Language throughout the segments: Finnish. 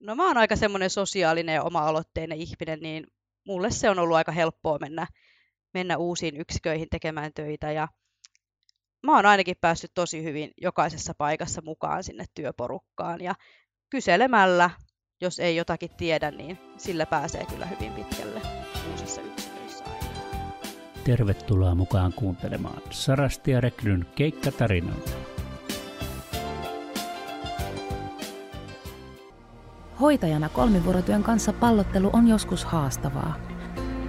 No mä oon aika semmoinen sosiaalinen ja oma-aloitteinen ihminen, niin mulle se on ollut aika helppoa mennä, mennä uusiin yksiköihin tekemään töitä ja mä oon ainakin päässyt tosi hyvin jokaisessa paikassa mukaan sinne työporukkaan ja kyselemällä, jos ei jotakin tiedä, niin sillä pääsee kyllä hyvin pitkälle uusissa yksiköissä. Tervetuloa mukaan kuuntelemaan Sarasti ja Rekryn keikkatarinoita. Hoitajana kolmivuorotyön kanssa pallottelu on joskus haastavaa.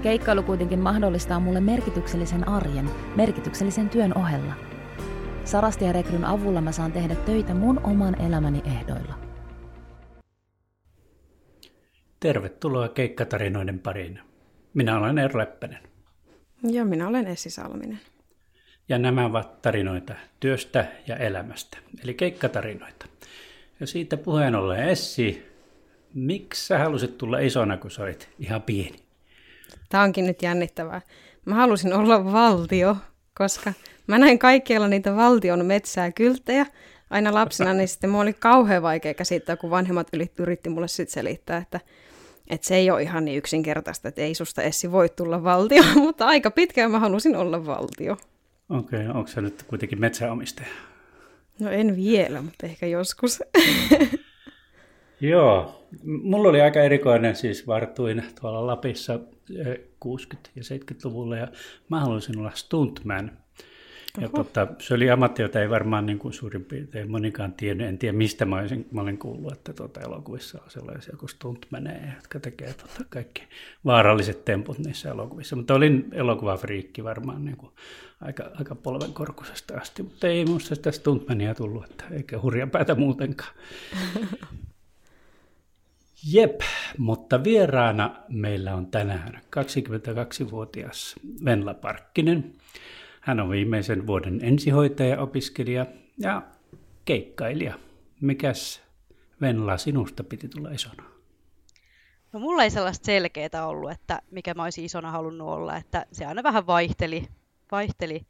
Keikkailu kuitenkin mahdollistaa mulle merkityksellisen arjen, merkityksellisen työn ohella. Sarasti ja Rekryn avulla mä saan tehdä töitä mun oman elämäni ehdoilla. Tervetuloa keikkatarinoiden pariin. Minä olen Eero Leppänen. Ja minä olen Essi Salminen. Ja nämä ovat tarinoita työstä ja elämästä, eli keikkatarinoita. Ja siitä puheen ollen Essi, miksi sä halusit tulla isona, kun sä olit ihan pieni? Tämä onkin nyt jännittävää. Mä halusin olla valtio, koska mä näin kaikkialla niitä valtion metsää kylttejä aina lapsena, niin sitten mulla oli kauhean vaikea käsittää, kun vanhemmat yritti mulle sitten selittää, että, että se ei ole ihan niin yksinkertaista, että ei susta Essi voi tulla valtio, mutta aika pitkään mä halusin olla valtio. Okei, okay, onko se nyt kuitenkin metsäomistaja? No en vielä, mutta ehkä joskus. Joo, mulla oli aika erikoinen, siis vartuin tuolla Lapissa 60- ja 70-luvulla ja mä haluaisin olla stuntman. Ja tota, se oli ammatti, jota ei varmaan niin kuin suurin piirtein monikaan tiennyt. En tiedä, mistä mä, olisin, mä olin kuullut, että tota, elokuvissa on sellaisia kuin stuntmaneja, jotka tekee tota, kaikki vaaralliset temput niissä elokuvissa. Mutta olin elokuvafriikki varmaan niin kuin aika, aika polvenkorkusesta asti, mutta ei minusta sitä stuntmania tullut, että eikä hurjan päätä muutenkaan. Jep, mutta vieraana meillä on tänään 22-vuotias Venla Parkkinen. Hän on viimeisen vuoden ensihoitaja-opiskelija ja keikkailija. Mikäs Venla sinusta piti tulla isona? No mulla ei sellaista selkeää ollut, että mikä mä olisin isona halunnut olla, että se aina vähän vaihteli, vaihteli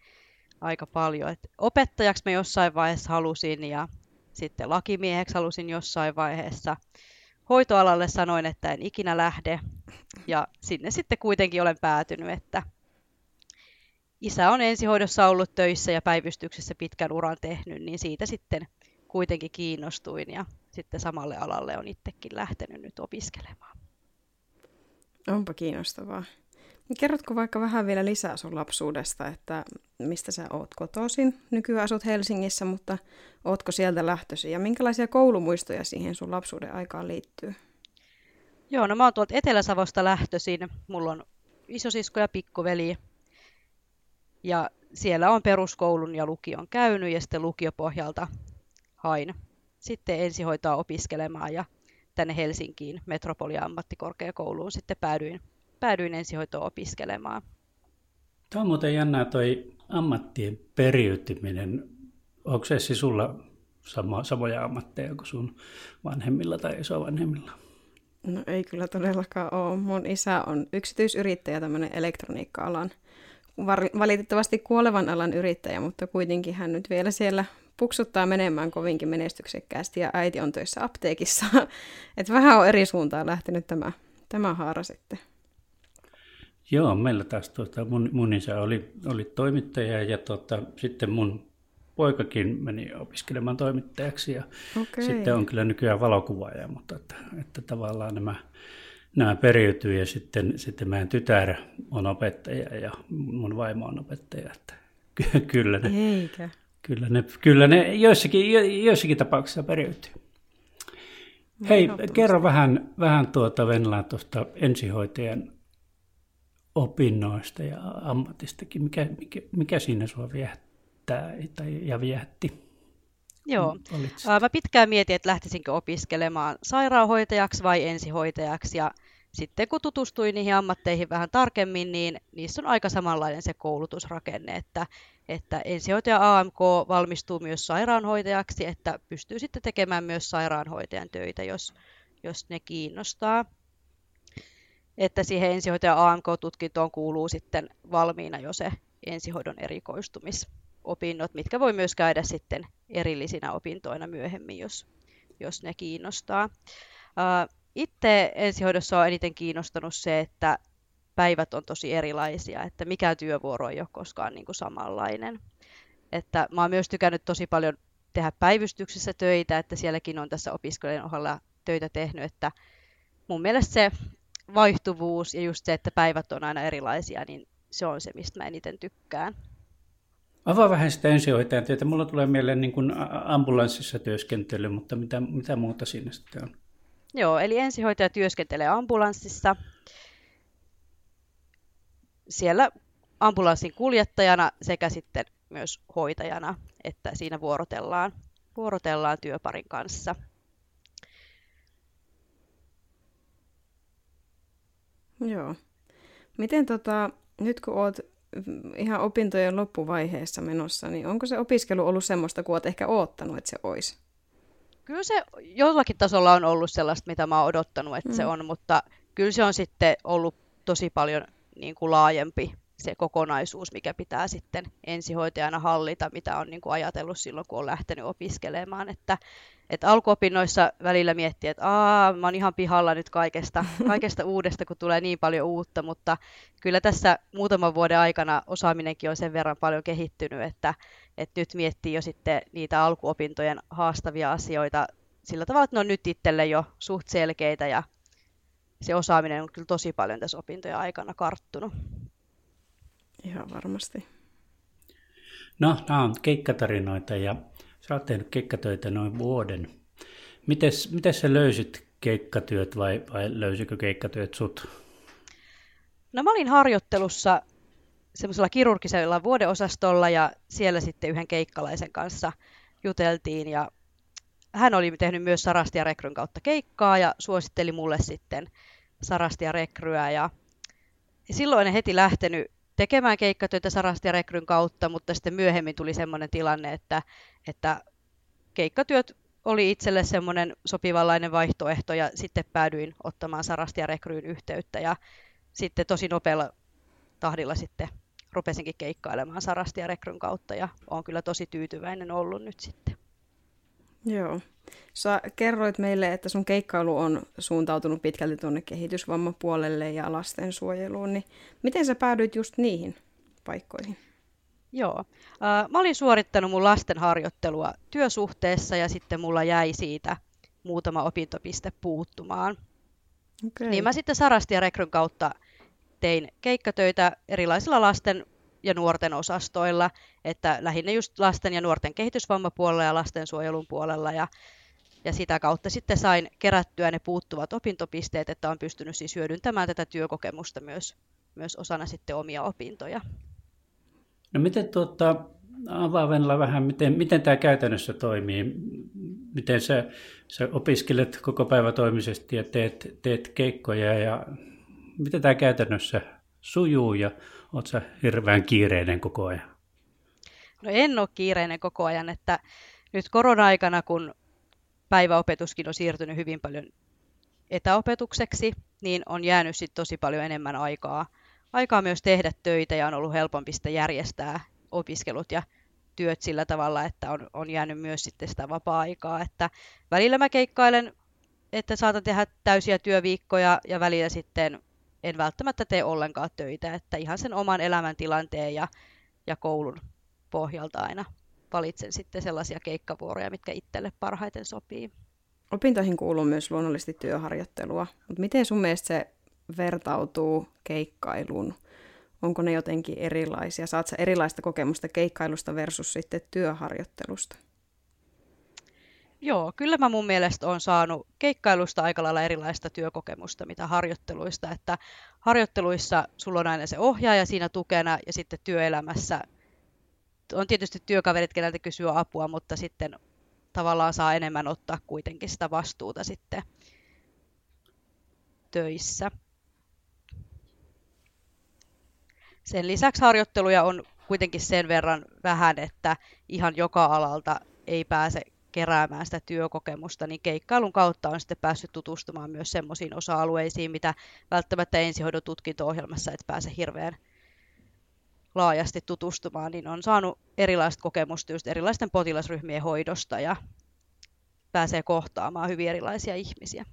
aika paljon. Et opettajaksi mä jossain vaiheessa halusin ja sitten lakimieheksi halusin jossain vaiheessa – hoitoalalle sanoin, että en ikinä lähde. Ja sinne sitten kuitenkin olen päätynyt, että isä on ensihoidossa ollut töissä ja päivystyksessä pitkän uran tehnyt, niin siitä sitten kuitenkin kiinnostuin ja sitten samalle alalle on itsekin lähtenyt nyt opiskelemaan. Onpa kiinnostavaa. Kerrotko vaikka vähän vielä lisää sun lapsuudesta, että mistä sä oot kotoisin? Nykyään asut Helsingissä, mutta ootko sieltä lähtösi ja minkälaisia koulumuistoja siihen sun lapsuuden aikaan liittyy? Joo, no mä oon tuolta Etelä-Savosta lähtöisin. Mulla on isosisko ja pikkuveli. Ja siellä on peruskoulun ja lukion käynyt ja sitten lukiopohjalta hain sitten ensihoitoa opiskelemaan ja tänne Helsinkiin Metropolia ammattikorkeakouluun sitten päädyin päädyin ensihoitoa opiskelemaan. Tämä on muuten jännää toi ammattien periytyminen. Onko se sulla sama, samoja ammatteja kuin sun vanhemmilla tai isovanhemmilla? No ei kyllä todellakaan ole. Mun isä on yksityisyrittäjä, tämmöinen elektroniikka-alan, valitettavasti kuolevan alan yrittäjä, mutta kuitenkin hän nyt vielä siellä puksuttaa menemään kovinkin menestyksekkäästi ja äiti on töissä apteekissa. Et vähän on eri suuntaan lähtenyt tämä, tämä haara sitten. Joo, meillä taas tuota, mun, mun isä oli, oli toimittaja ja tuota, sitten mun poikakin meni opiskelemaan toimittajaksi ja okay. sitten on kyllä nykyään valokuvaaja, mutta että, että tavallaan nämä, nämä periytyy ja sitten, sitten meidän tytär on opettaja ja mun vaimo on opettaja, että ky- kyllä ne, Eikä. Kyllä ne, kyllä ne joissakin, jo, joissakin tapauksissa periytyy. Hei, kerro vähän, vähän tuota Venlaan tuosta ensihoitajan opinnoista ja ammatistakin. Mikä, mikä, mikä siinä sinua viehättää tai, ja viehätti? Joo. Olitsit? Mä pitkään mietin, että lähtisinkö opiskelemaan sairaanhoitajaksi vai ensihoitajaksi. Ja sitten kun tutustuin niihin ammatteihin vähän tarkemmin, niin niissä on aika samanlainen se koulutusrakenne, että, että ensihoitaja AMK valmistuu myös sairaanhoitajaksi, että pystyy sitten tekemään myös sairaanhoitajan töitä, jos, jos ne kiinnostaa että siihen ensihoitajan AMK-tutkintoon kuuluu sitten valmiina jo se ensihoidon erikoistumisopinnot, mitkä voi myös käydä sitten erillisinä opintoina myöhemmin, jos, jos ne kiinnostaa. Itse ensihoidossa on eniten kiinnostanut se, että päivät on tosi erilaisia, että mikä työvuoro ei ole koskaan niin kuin samanlainen. Että mä oon myös tykännyt tosi paljon tehdä päivystyksessä töitä, että sielläkin on tässä opiskelijan ohella töitä tehnyt, että mun mielestä se vaihtuvuus ja just se, että päivät on aina erilaisia, niin se on se, mistä mä eniten tykkään. Avaa vähän sitä ensihoitajan työtä. Mulla tulee mieleen niin kuin ambulanssissa työskentely, mutta mitä, mitä muuta siinä sitten on? Joo, eli ensihoitaja työskentelee ambulanssissa. Siellä ambulanssin kuljettajana sekä sitten myös hoitajana, että siinä vuorotellaan, vuorotellaan työparin kanssa. Joo. Miten tota, nyt kun olet ihan opintojen loppuvaiheessa menossa, niin onko se opiskelu ollut semmoista, kuin olet ehkä oottanut, että se olisi? Kyllä se jollakin tasolla on ollut sellaista, mitä mä oon odottanut, että mm. se on, mutta kyllä se on sitten ollut tosi paljon niin kuin laajempi se kokonaisuus, mikä pitää sitten ensihoitajana hallita, mitä on niin kuin ajatellut silloin, kun on lähtenyt opiskelemaan. Että, että alkuopinnoissa välillä miettii, että Aa, mä oon ihan pihalla nyt kaikesta, kaikesta uudesta, kun tulee niin paljon uutta, mutta kyllä tässä muutaman vuoden aikana osaaminenkin on sen verran paljon kehittynyt, että, että nyt miettii jo sitten niitä alkuopintojen haastavia asioita sillä tavalla, että ne on nyt itselle jo suht selkeitä ja se osaaminen on kyllä tosi paljon tässä opintojen aikana karttunut. Ihan varmasti. No, nämä on keikkatarinoita ja sä oot tehnyt keikkatöitä noin vuoden. Mites, miten sä löysit keikkatyöt vai, vai löysikö keikkatyöt sut? No mä olin harjoittelussa semmoisella kirurgisella vuodeosastolla ja siellä sitten yhden keikkalaisen kanssa juteltiin ja hän oli tehnyt myös Sarastia Rekryn kautta keikkaa ja suositteli mulle sitten Sarastia Rekryä ja, ja silloin en heti lähtenyt tekemään keikkatöitä Sarasti ja Rekryn kautta, mutta sitten myöhemmin tuli semmoinen tilanne, että, että keikkatyöt oli itselle semmoinen sopivanlainen vaihtoehto ja sitten päädyin ottamaan Sarasti ja Rekryyn yhteyttä ja sitten tosi nopealla tahdilla sitten rupesinkin keikkailemaan Sarasti ja Rekryn kautta ja olen kyllä tosi tyytyväinen ollut nyt sitten. Joo. Sä kerroit meille, että sun keikkailu on suuntautunut pitkälti tuonne kehitysvammapuolelle ja lastensuojeluun, niin miten sä päädyit just niihin paikkoihin? Joo. Mä olin suorittanut mun lastenharjoittelua työsuhteessa ja sitten mulla jäi siitä muutama opintopiste puuttumaan. Okay. Niin mä sitten Sarasti ja Rekryn kautta tein keikkatöitä erilaisilla lasten ja nuorten osastoilla, että lähinnä just lasten ja nuorten kehitysvammapuolella ja lastensuojelun puolella ja, ja sitä kautta sitten sain kerättyä ne puuttuvat opintopisteet, että on pystynyt siis hyödyntämään tätä työkokemusta myös, myös osana sitten omia opintoja. No miten tuota, avaa Venla vähän, miten, miten tämä käytännössä toimii? Miten sä, sä opiskelet koko päivä toimisesti ja teet, teet keikkoja ja miten tämä käytännössä sujuu ja oot sä hirveän kiireinen koko ajan? No en ole kiireinen koko ajan, että nyt korona-aikana, kun päiväopetuskin on siirtynyt hyvin paljon etäopetukseksi, niin on jäänyt sit tosi paljon enemmän aikaa, aikaa myös tehdä töitä ja on ollut helpompi sitä järjestää opiskelut ja työt sillä tavalla, että on, on jäänyt myös sitten sitä vapaa-aikaa. Että välillä mä keikkailen, että saatan tehdä täysiä työviikkoja ja välillä sitten en välttämättä tee ollenkaan töitä, että ihan sen oman elämäntilanteen ja, ja koulun pohjalta aina valitsen sitten sellaisia keikkavuoroja, mitkä itselle parhaiten sopii. Opintoihin kuuluu myös luonnollisesti työharjoittelua, mutta miten sun mielestä se vertautuu keikkailuun? Onko ne jotenkin erilaisia? Saat erilaista kokemusta keikkailusta versus sitten työharjoittelusta? Joo, kyllä mä mun mielestä on saanut keikkailusta aika lailla erilaista työkokemusta, mitä harjoitteluista. Että harjoitteluissa sulla on aina se ohjaaja siinä tukena ja sitten työelämässä on tietysti työkaverit, keneltä kysyä apua, mutta sitten tavallaan saa enemmän ottaa kuitenkin sitä vastuuta sitten töissä. Sen lisäksi harjoitteluja on kuitenkin sen verran vähän, että ihan joka alalta ei pääse keräämään sitä työkokemusta, niin keikkailun kautta on sitten päässyt tutustumaan myös semmoisiin osa-alueisiin, mitä välttämättä ensihoidon tutkinto-ohjelmassa et pääse hirveän laajasti tutustumaan, niin on saanut erilaista kokemusta just erilaisten potilasryhmien hoidosta ja pääsee kohtaamaan hyvin erilaisia ihmisiä.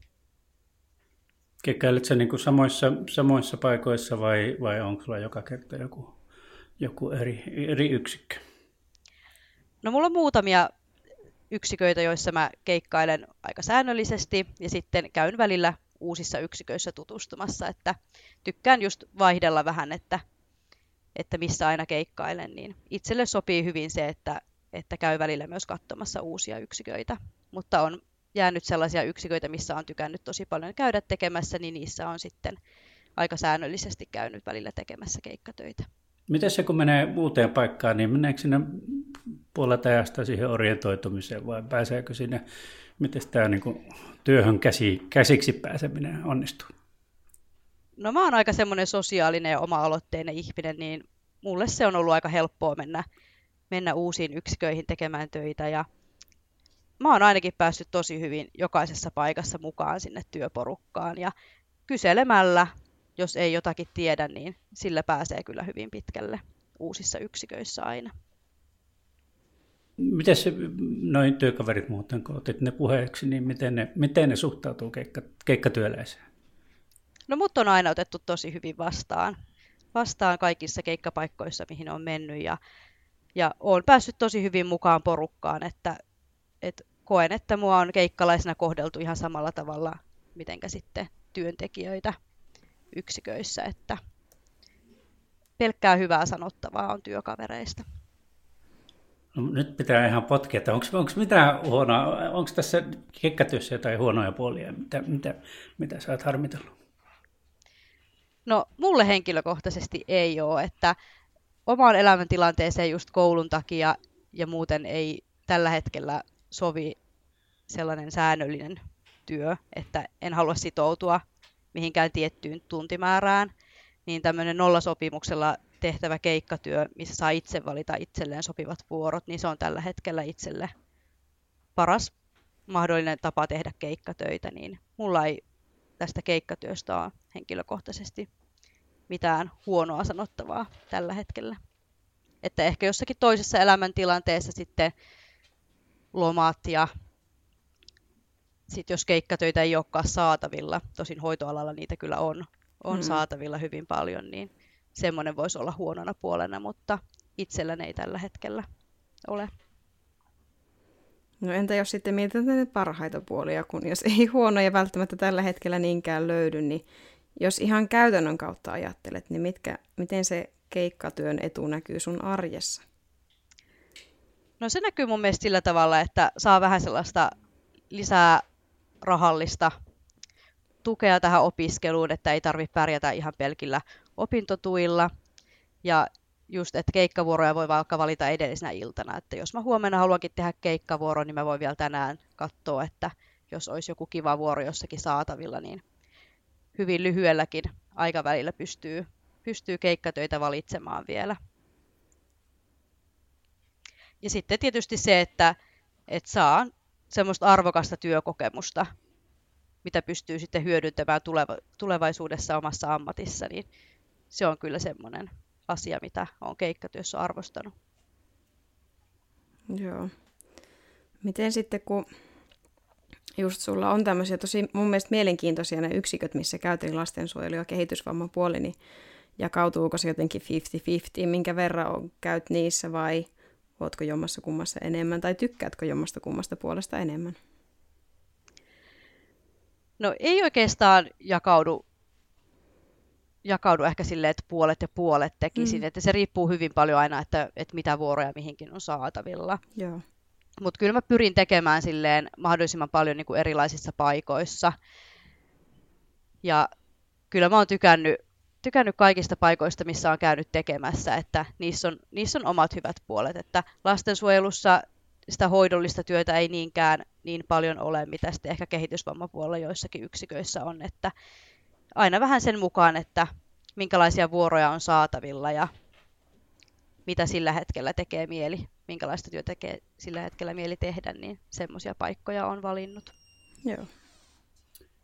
Keikkailet sä niin kuin samoissa, samoissa paikoissa vai, vai onko sulla joka kerta joku, joku eri, eri yksikkö? No mulla on muutamia yksiköitä, joissa mä keikkailen aika säännöllisesti ja sitten käyn välillä uusissa yksiköissä tutustumassa, että tykkään just vaihdella vähän, että, että missä aina keikkailen, niin itselle sopii hyvin se, että, että käy välillä myös katsomassa uusia yksiköitä, mutta on jäänyt sellaisia yksiköitä, missä on tykännyt tosi paljon käydä tekemässä, niin niissä on sitten aika säännöllisesti käynyt välillä tekemässä keikkatöitä. Miten se, kun menee uuteen paikkaan, niin meneekö sinne puolet ajasta siihen orientoitumiseen vai pääseekö sinne, miten tämä niin kuin, työhön käsi, käsiksi pääseminen onnistuu? No mä oon aika semmoinen sosiaalinen ja oma-aloitteinen ihminen, niin mulle se on ollut aika helppoa mennä, mennä uusiin yksiköihin tekemään töitä ja mä oon ainakin päässyt tosi hyvin jokaisessa paikassa mukaan sinne työporukkaan ja kyselemällä, jos ei jotakin tiedä, niin sillä pääsee kyllä hyvin pitkälle uusissa yksiköissä aina. Miten se, noin työkaverit muuten, kun otit ne puheeksi, niin miten ne, miten ne suhtautuu keikka, keikkatyöläiseen? No mut on aina otettu tosi hyvin vastaan. Vastaan kaikissa keikkapaikkoissa, mihin on mennyt ja, ja olen päässyt tosi hyvin mukaan porukkaan, että, että koen, että mua on keikkalaisena kohdeltu ihan samalla tavalla, mitenkä sitten työntekijöitä yksiköissä, että pelkkää hyvää sanottavaa on työkavereista. No, nyt pitää ihan potkia, että onko, onko mitään huonoa, onko tässä kekkatyössä jotain huonoja puolia, mitä, mitä, mitä sä oot harmitellut? No mulle henkilökohtaisesti ei ole, että omaan elämäntilanteeseen just koulun takia ja muuten ei tällä hetkellä sovi sellainen säännöllinen työ, että en halua sitoutua mihinkään tiettyyn tuntimäärään, niin tämmöinen nollasopimuksella tehtävä keikkatyö, missä saa itse valita itselleen sopivat vuorot, niin se on tällä hetkellä itselle paras mahdollinen tapa tehdä keikkatöitä, niin mulla ei tästä keikkatyöstä ole henkilökohtaisesti mitään huonoa sanottavaa tällä hetkellä. Että ehkä jossakin toisessa elämäntilanteessa sitten lomat ja sitten jos keikkatöitä ei olekaan saatavilla, tosin hoitoalalla niitä kyllä on, on mm. saatavilla hyvin paljon, niin semmoinen voisi olla huonona puolena, mutta itselläni ei tällä hetkellä ole. No entä jos sitten mietitään ne parhaita puolia, kun jos ei huonoja välttämättä tällä hetkellä niinkään löydy, niin jos ihan käytännön kautta ajattelet, niin mitkä, miten se keikkatyön etu näkyy sun arjessa? No se näkyy mun mielestä sillä tavalla, että saa vähän sellaista lisää rahallista tukea tähän opiskeluun, että ei tarvitse pärjätä ihan pelkillä opintotuilla. Ja just, että keikkavuoroja voi vaikka valita edellisenä iltana. Että jos mä huomenna haluankin tehdä keikkavuoron, niin mä voin vielä tänään katsoa, että jos olisi joku kiva vuoro jossakin saatavilla, niin hyvin lyhyelläkin aikavälillä pystyy, pystyy keikkatöitä valitsemaan vielä. Ja sitten tietysti se, että, että saa semmoista arvokasta työkokemusta, mitä pystyy sitten hyödyntämään tuleva, tulevaisuudessa omassa ammatissa, niin se on kyllä semmoinen asia, mitä olen keikkatyössä arvostanut. Joo. Miten sitten, kun just sulla on tämmöisiä tosi mun mielestä mielenkiintoisia ne yksiköt, missä käytiin lastensuojelu- ja kehitysvammapuoli, niin jakautuuko se jotenkin 50-50, minkä verran on, käyt niissä vai ootko jommassa kummassa enemmän tai tykkäätkö jommasta kummasta puolesta enemmän? No ei oikeastaan jakaudu, jakaudu ehkä silleen, että puolet ja puolet tekisin. Mm. Että se riippuu hyvin paljon aina, että, että mitä vuoroja mihinkin on saatavilla. Joo. Mutta kyllä mä pyrin tekemään silleen mahdollisimman paljon niin kuin erilaisissa paikoissa. Ja kyllä mä oon tykännyt, tykännyt kaikista paikoista, missä on käynyt tekemässä, että niissä on, niissä on omat hyvät puolet. Että lastensuojelussa sitä hoidollista työtä ei niinkään niin paljon ole, mitä sitten ehkä kehitysvammapuolella joissakin yksiköissä on, että aina vähän sen mukaan, että minkälaisia vuoroja on saatavilla ja mitä sillä hetkellä tekee mieli, minkälaista työtä tekee sillä hetkellä mieli tehdä, niin semmoisia paikkoja on valinnut. Joo.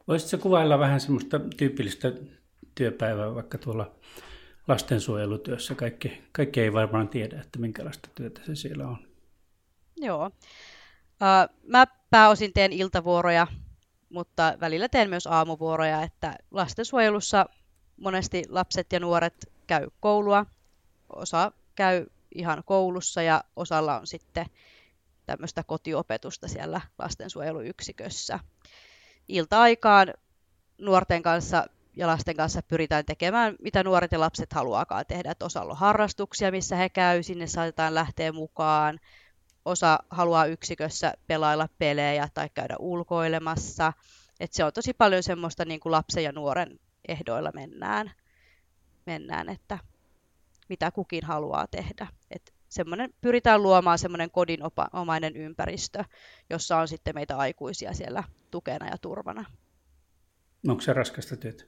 Voisitko kuvailla vähän semmoista tyypillistä työpäivää vaikka tuolla lastensuojelutyössä? Kaikki, kaikki ei varmaan tiedä, että minkälaista työtä se siellä on. Joo. Mä pääosin teen iltavuoroja mutta välillä teen myös aamuvuoroja, että lastensuojelussa monesti lapset ja nuoret käy koulua, osa käy ihan koulussa ja osalla on sitten tämmöistä kotiopetusta siellä lastensuojeluyksikössä. Ilta-aikaan nuorten kanssa ja lasten kanssa pyritään tekemään, mitä nuoret ja lapset haluaakaan tehdä. Että osalla on harrastuksia, missä he käy, sinne saatetaan lähteä mukaan. Osa haluaa yksikössä pelailla pelejä tai käydä ulkoilemassa. Et se on tosi paljon semmoista niin kuin lapsen ja nuoren ehdoilla mennään, mennään että mitä kukin haluaa tehdä. Et semmoinen, pyritään luomaan semmoinen kodinomainen ympäristö, jossa on sitten meitä aikuisia siellä tukena ja turvana. Onko se raskasta työtä?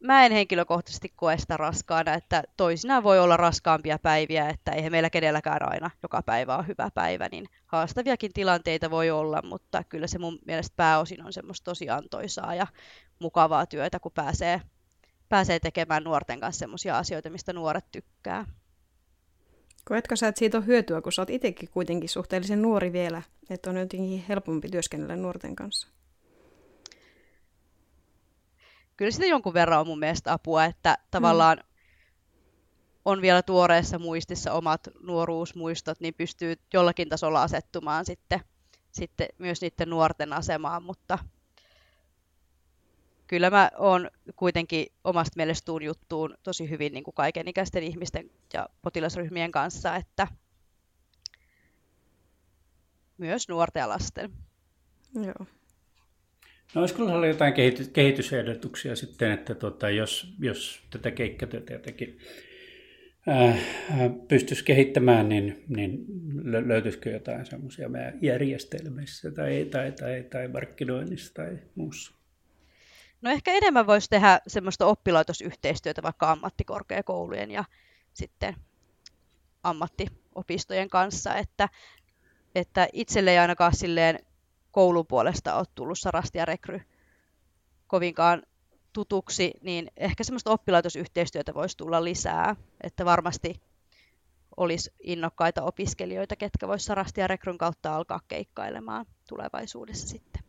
Mä en henkilökohtaisesti koe sitä raskaana, että toisinaan voi olla raskaampia päiviä, että eihän meillä kenelläkään aina joka päivä on hyvä päivä, niin haastaviakin tilanteita voi olla, mutta kyllä se mun mielestä pääosin on semmoista tosi antoisaa ja mukavaa työtä, kun pääsee pääsee tekemään nuorten kanssa sellaisia asioita, mistä nuoret tykkää. Koetko sä, että siitä on hyötyä, kun sä oot itsekin kuitenkin suhteellisen nuori vielä, että on jotenkin helpompi työskennellä nuorten kanssa? Kyllä sitä jonkun verran on mun mielestä apua, että tavallaan hmm. on vielä tuoreessa muistissa omat nuoruusmuistot, niin pystyy jollakin tasolla asettumaan sitten, sitten myös niiden nuorten asemaan, mutta kyllä mä oon kuitenkin omasta mielestä tuun juttuun tosi hyvin niin kuin kaikenikäisten ihmisten ja potilasryhmien kanssa, että myös nuorten ja lasten. Joo. No olisiko olla jotain kehitys, kehitysehdotuksia sitten, että tota, jos, jos tätä keikkatyötä jotenkin pystyisi kehittämään, niin, niin löytyisikö jotain semmoisia järjestelmissä tai, tai, tai, tai markkinoinnissa tai muussa? No ehkä enemmän voisi tehdä semmoista oppilaitosyhteistyötä vaikka ammattikorkeakoulujen ja sitten ammattiopistojen kanssa, että, että itselle ei ainakaan silleen koulun puolesta ole tullut sarasti ja rekry kovinkaan tutuksi, niin ehkä semmoista oppilaitosyhteistyötä voisi tulla lisää, että varmasti olisi innokkaita opiskelijoita, ketkä voisivat sarasti ja rekryn kautta alkaa keikkailemaan tulevaisuudessa sitten.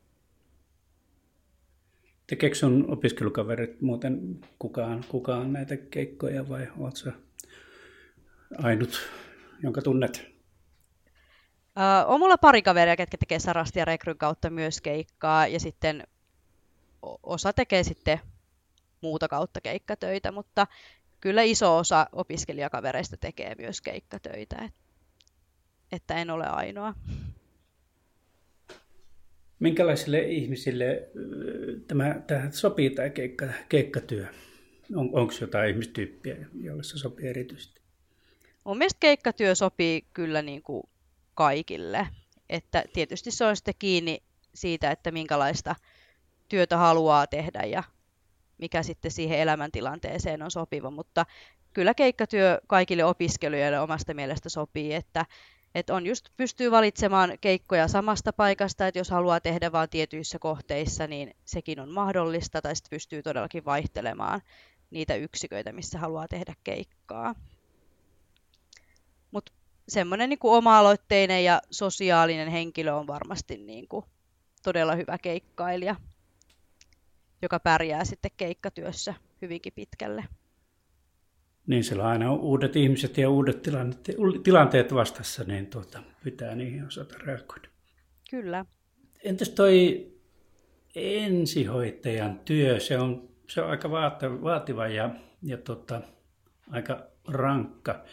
Tekeekö sun opiskelukaverit muuten kukaan, kukaan näitä keikkoja vai oletko ainut, jonka tunnet? Uh, on mulla pari kaveria, ketkä tekee Sarasti ja Rekryn kautta myös keikkaa ja sitten osa tekee sitten muuta kautta keikkatöitä, mutta kyllä iso osa opiskelijakavereista tekee myös keikkatöitä, että en ole ainoa. Minkälaisille ihmisille tämä, tämä sopii tämä keikka, keikkatyö? On, Onko jotain ihmistyyppiä, jolle se sopii erityisesti? Mun mielestä keikkatyö sopii kyllä niin kuin kaikille. Että tietysti se on sitten kiinni siitä, että minkälaista työtä haluaa tehdä ja mikä sitten siihen elämäntilanteeseen on sopiva, mutta kyllä keikkatyö kaikille opiskelijoille omasta mielestä sopii, että et on just pystyy valitsemaan keikkoja samasta paikasta, että jos haluaa tehdä vain tietyissä kohteissa, niin sekin on mahdollista, tai sitten pystyy todellakin vaihtelemaan niitä yksiköitä, missä haluaa tehdä keikkaa. Semmoinen niin oma-aloitteinen ja sosiaalinen henkilö on varmasti niin kuin todella hyvä keikkailija, joka pärjää sitten keikkatyössä hyvinkin pitkälle. Niin siellä on aina uudet ihmiset ja uudet tilanteet, tilanteet vastassa, niin tuota, pitää niihin osata reagoida. Kyllä. Entäs toi ensihoitajan työ, se on, se on aika vaativa ja, ja tota, aika rankka.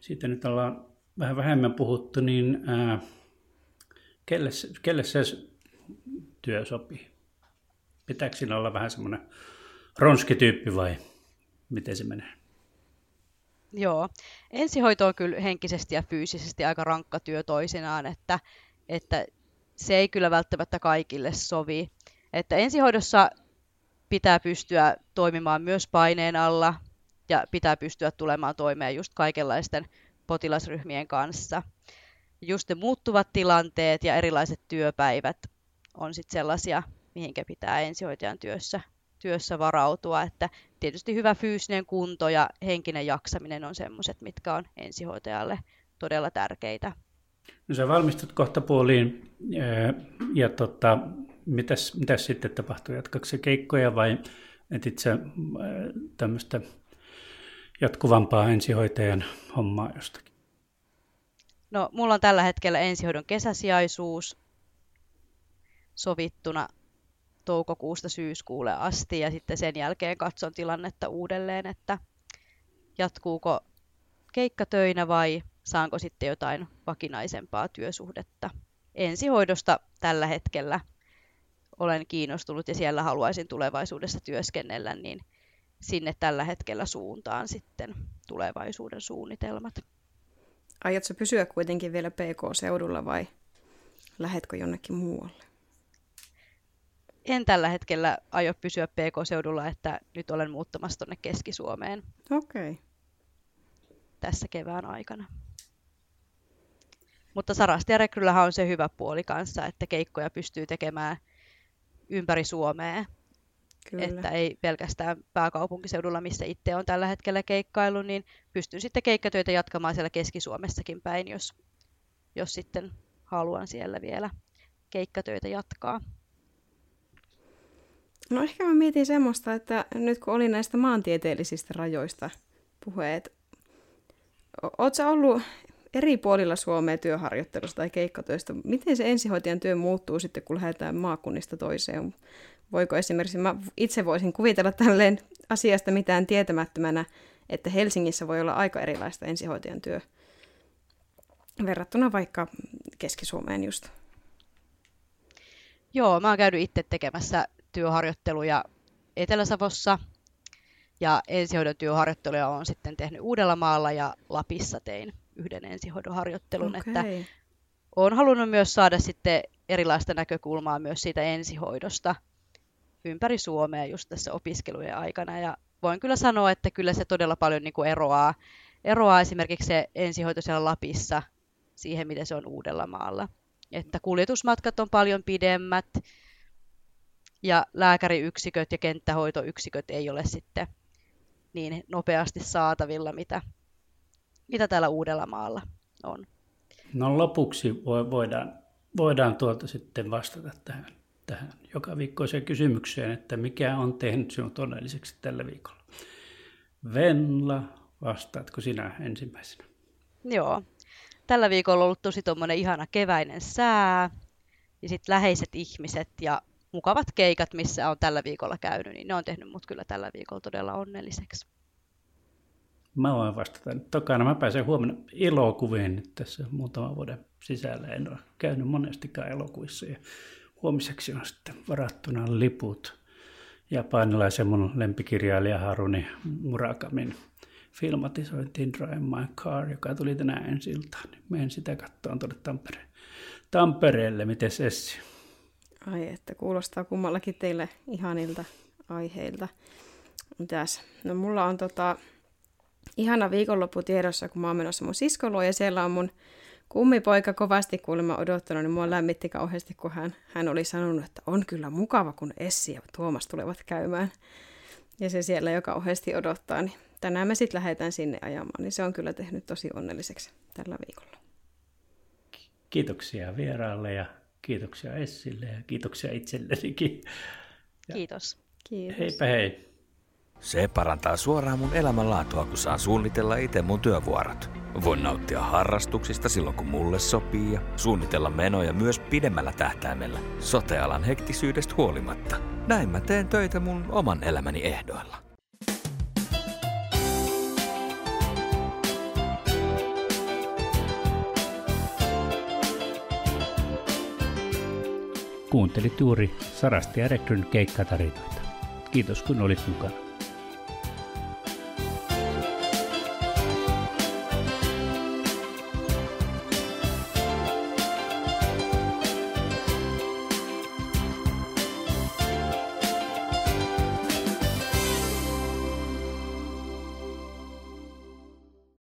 Siitä nyt ollaan vähän vähemmän puhuttu, niin ää, kelle, kelle se työ sopii? Pitääkö siinä olla vähän semmoinen ronskityyppi vai miten se menee? Joo, ensihoito on kyllä henkisesti ja fyysisesti aika rankka työ toisinaan, että, että se ei kyllä välttämättä kaikille sovi. Että ensihoidossa pitää pystyä toimimaan myös paineen alla ja pitää pystyä tulemaan toimeen just kaikenlaisten potilasryhmien kanssa. Just ne muuttuvat tilanteet ja erilaiset työpäivät on sitten sellaisia, mihinkä pitää ensihoitajan työssä työssä varautua, että tietysti hyvä fyysinen kunto ja henkinen jaksaminen on semmoiset, mitkä on ensihoitajalle todella tärkeitä. No sä valmistut kohta puoliin ja tota, mitäs, mitäs sitten tapahtuu? Jatkaako se keikkoja vai etit sä tämmöistä jatkuvampaa ensihoitajan hommaa jostakin? No, mulla on tällä hetkellä ensihoidon kesäsijaisuus sovittuna toukokuusta syyskuulle asti ja sitten sen jälkeen katson tilannetta uudelleen, että jatkuuko keikkatöinä vai saanko sitten jotain vakinaisempaa työsuhdetta. Ensihoidosta tällä hetkellä olen kiinnostunut ja siellä haluaisin tulevaisuudessa työskennellä, niin sinne tällä hetkellä suuntaan sitten tulevaisuuden suunnitelmat. Aiotko pysyä kuitenkin vielä PK-seudulla vai lähetkö jonnekin muualle? En tällä hetkellä aio pysyä PK-seudulla, että nyt olen muuttamassa tuonne Keski-Suomeen. Okei. Okay. Tässä kevään aikana. Mutta Sarasti ja Rekryllähän on se hyvä puoli kanssa, että keikkoja pystyy tekemään ympäri Suomea. Kyllä. Että ei pelkästään pääkaupunkiseudulla, missä itse on tällä hetkellä keikkailu, niin pystyn sitten keikkatöitä jatkamaan siellä Keski-Suomessakin päin, jos, jos sitten haluan siellä vielä keikkatöitä jatkaa. No ehkä mä mietin semmoista, että nyt kun oli näistä maantieteellisistä rajoista puheet, ootko ollut eri puolilla Suomea työharjoittelusta tai keikkatöistä, miten se ensihoitajan työ muuttuu sitten, kun lähdetään maakunnista toiseen? Voiko esimerkiksi, mä itse voisin kuvitella tälleen asiasta mitään tietämättömänä, että Helsingissä voi olla aika erilaista ensihoitajan työ verrattuna vaikka Keski-Suomeen just. Joo, mä oon käynyt itse tekemässä työharjoitteluja Etelä-Savossa ja ensihoidon työharjoitteluja on sitten tehnyt Uudellamaalla ja Lapissa tein yhden ensihoidon harjoittelun, okay. että olen halunnut myös saada sitten erilaista näkökulmaa myös siitä ensihoidosta ympäri Suomea just tässä opiskelujen aikana. Ja voin kyllä sanoa, että kyllä se todella paljon niin kuin eroaa, eroaa esimerkiksi se ensihoito siellä Lapissa siihen, miten se on Uudellamaalla. Että kuljetusmatkat on paljon pidemmät ja lääkäriyksiköt ja kenttähoitoyksiköt ei ole sitten niin nopeasti saatavilla, mitä mitä täällä Uudellamaalla on? No lopuksi voidaan, voidaan tuolta sitten vastata tähän, tähän joka viikkoiseen kysymykseen, että mikä on tehnyt sinut onnelliseksi tällä viikolla. Venla, vastaatko sinä ensimmäisenä? Joo. Tällä viikolla on ollut tosi tuommoinen ihana keväinen sää ja sitten läheiset ihmiset ja mukavat keikat, missä on tällä viikolla käynyt, niin ne on tehnyt mut kyllä tällä viikolla todella onnelliseksi. Mä voin vastata. Tokana mä pääsen huomenna elokuviin nyt tässä muutaman vuoden sisällä. En ole käynyt monestikaan elokuvissa. Ja huomiseksi on sitten varattuna liput japanilaisen mun lempikirjailija Haruni Murakamin filmatisointiin Drive My Car, joka tuli tänään ensi iltaan. Menen sitä katsomaan tuonne Tampereen. Tampereelle. Miten Essi? Ai että kuulostaa kummallakin teille ihanilta aiheilta. Mitäs? No mulla on tota, ihana viikonloppu tiedossa, kun mä oon menossa mun siskoluo ja siellä on mun kummipoika kovasti kuulemma odottanut, niin mua lämmitti kauheasti, kun hän, hän oli sanonut, että on kyllä mukava, kun Essi ja Tuomas tulevat käymään. Ja se siellä jo kauheasti odottaa, niin tänään me sitten lähdetään sinne ajamaan, niin se on kyllä tehnyt tosi onnelliseksi tällä viikolla. Kiitoksia vieraalle ja kiitoksia Essille ja kiitoksia itsellenikin. Kiitos. Kiitos. Heipä hei. Se parantaa suoraan mun elämänlaatua, kun saan suunnitella itse mun työvuorot. Voin nauttia harrastuksista silloin, kun mulle sopii ja suunnitella menoja myös pidemmällä tähtäimellä, sotealan hektisyydestä huolimatta. Näin mä teen töitä mun oman elämäni ehdoilla. Kuuntelit juuri Sarasti ja Rekryn keikkatarinoita. Kiitos kun olit mukana.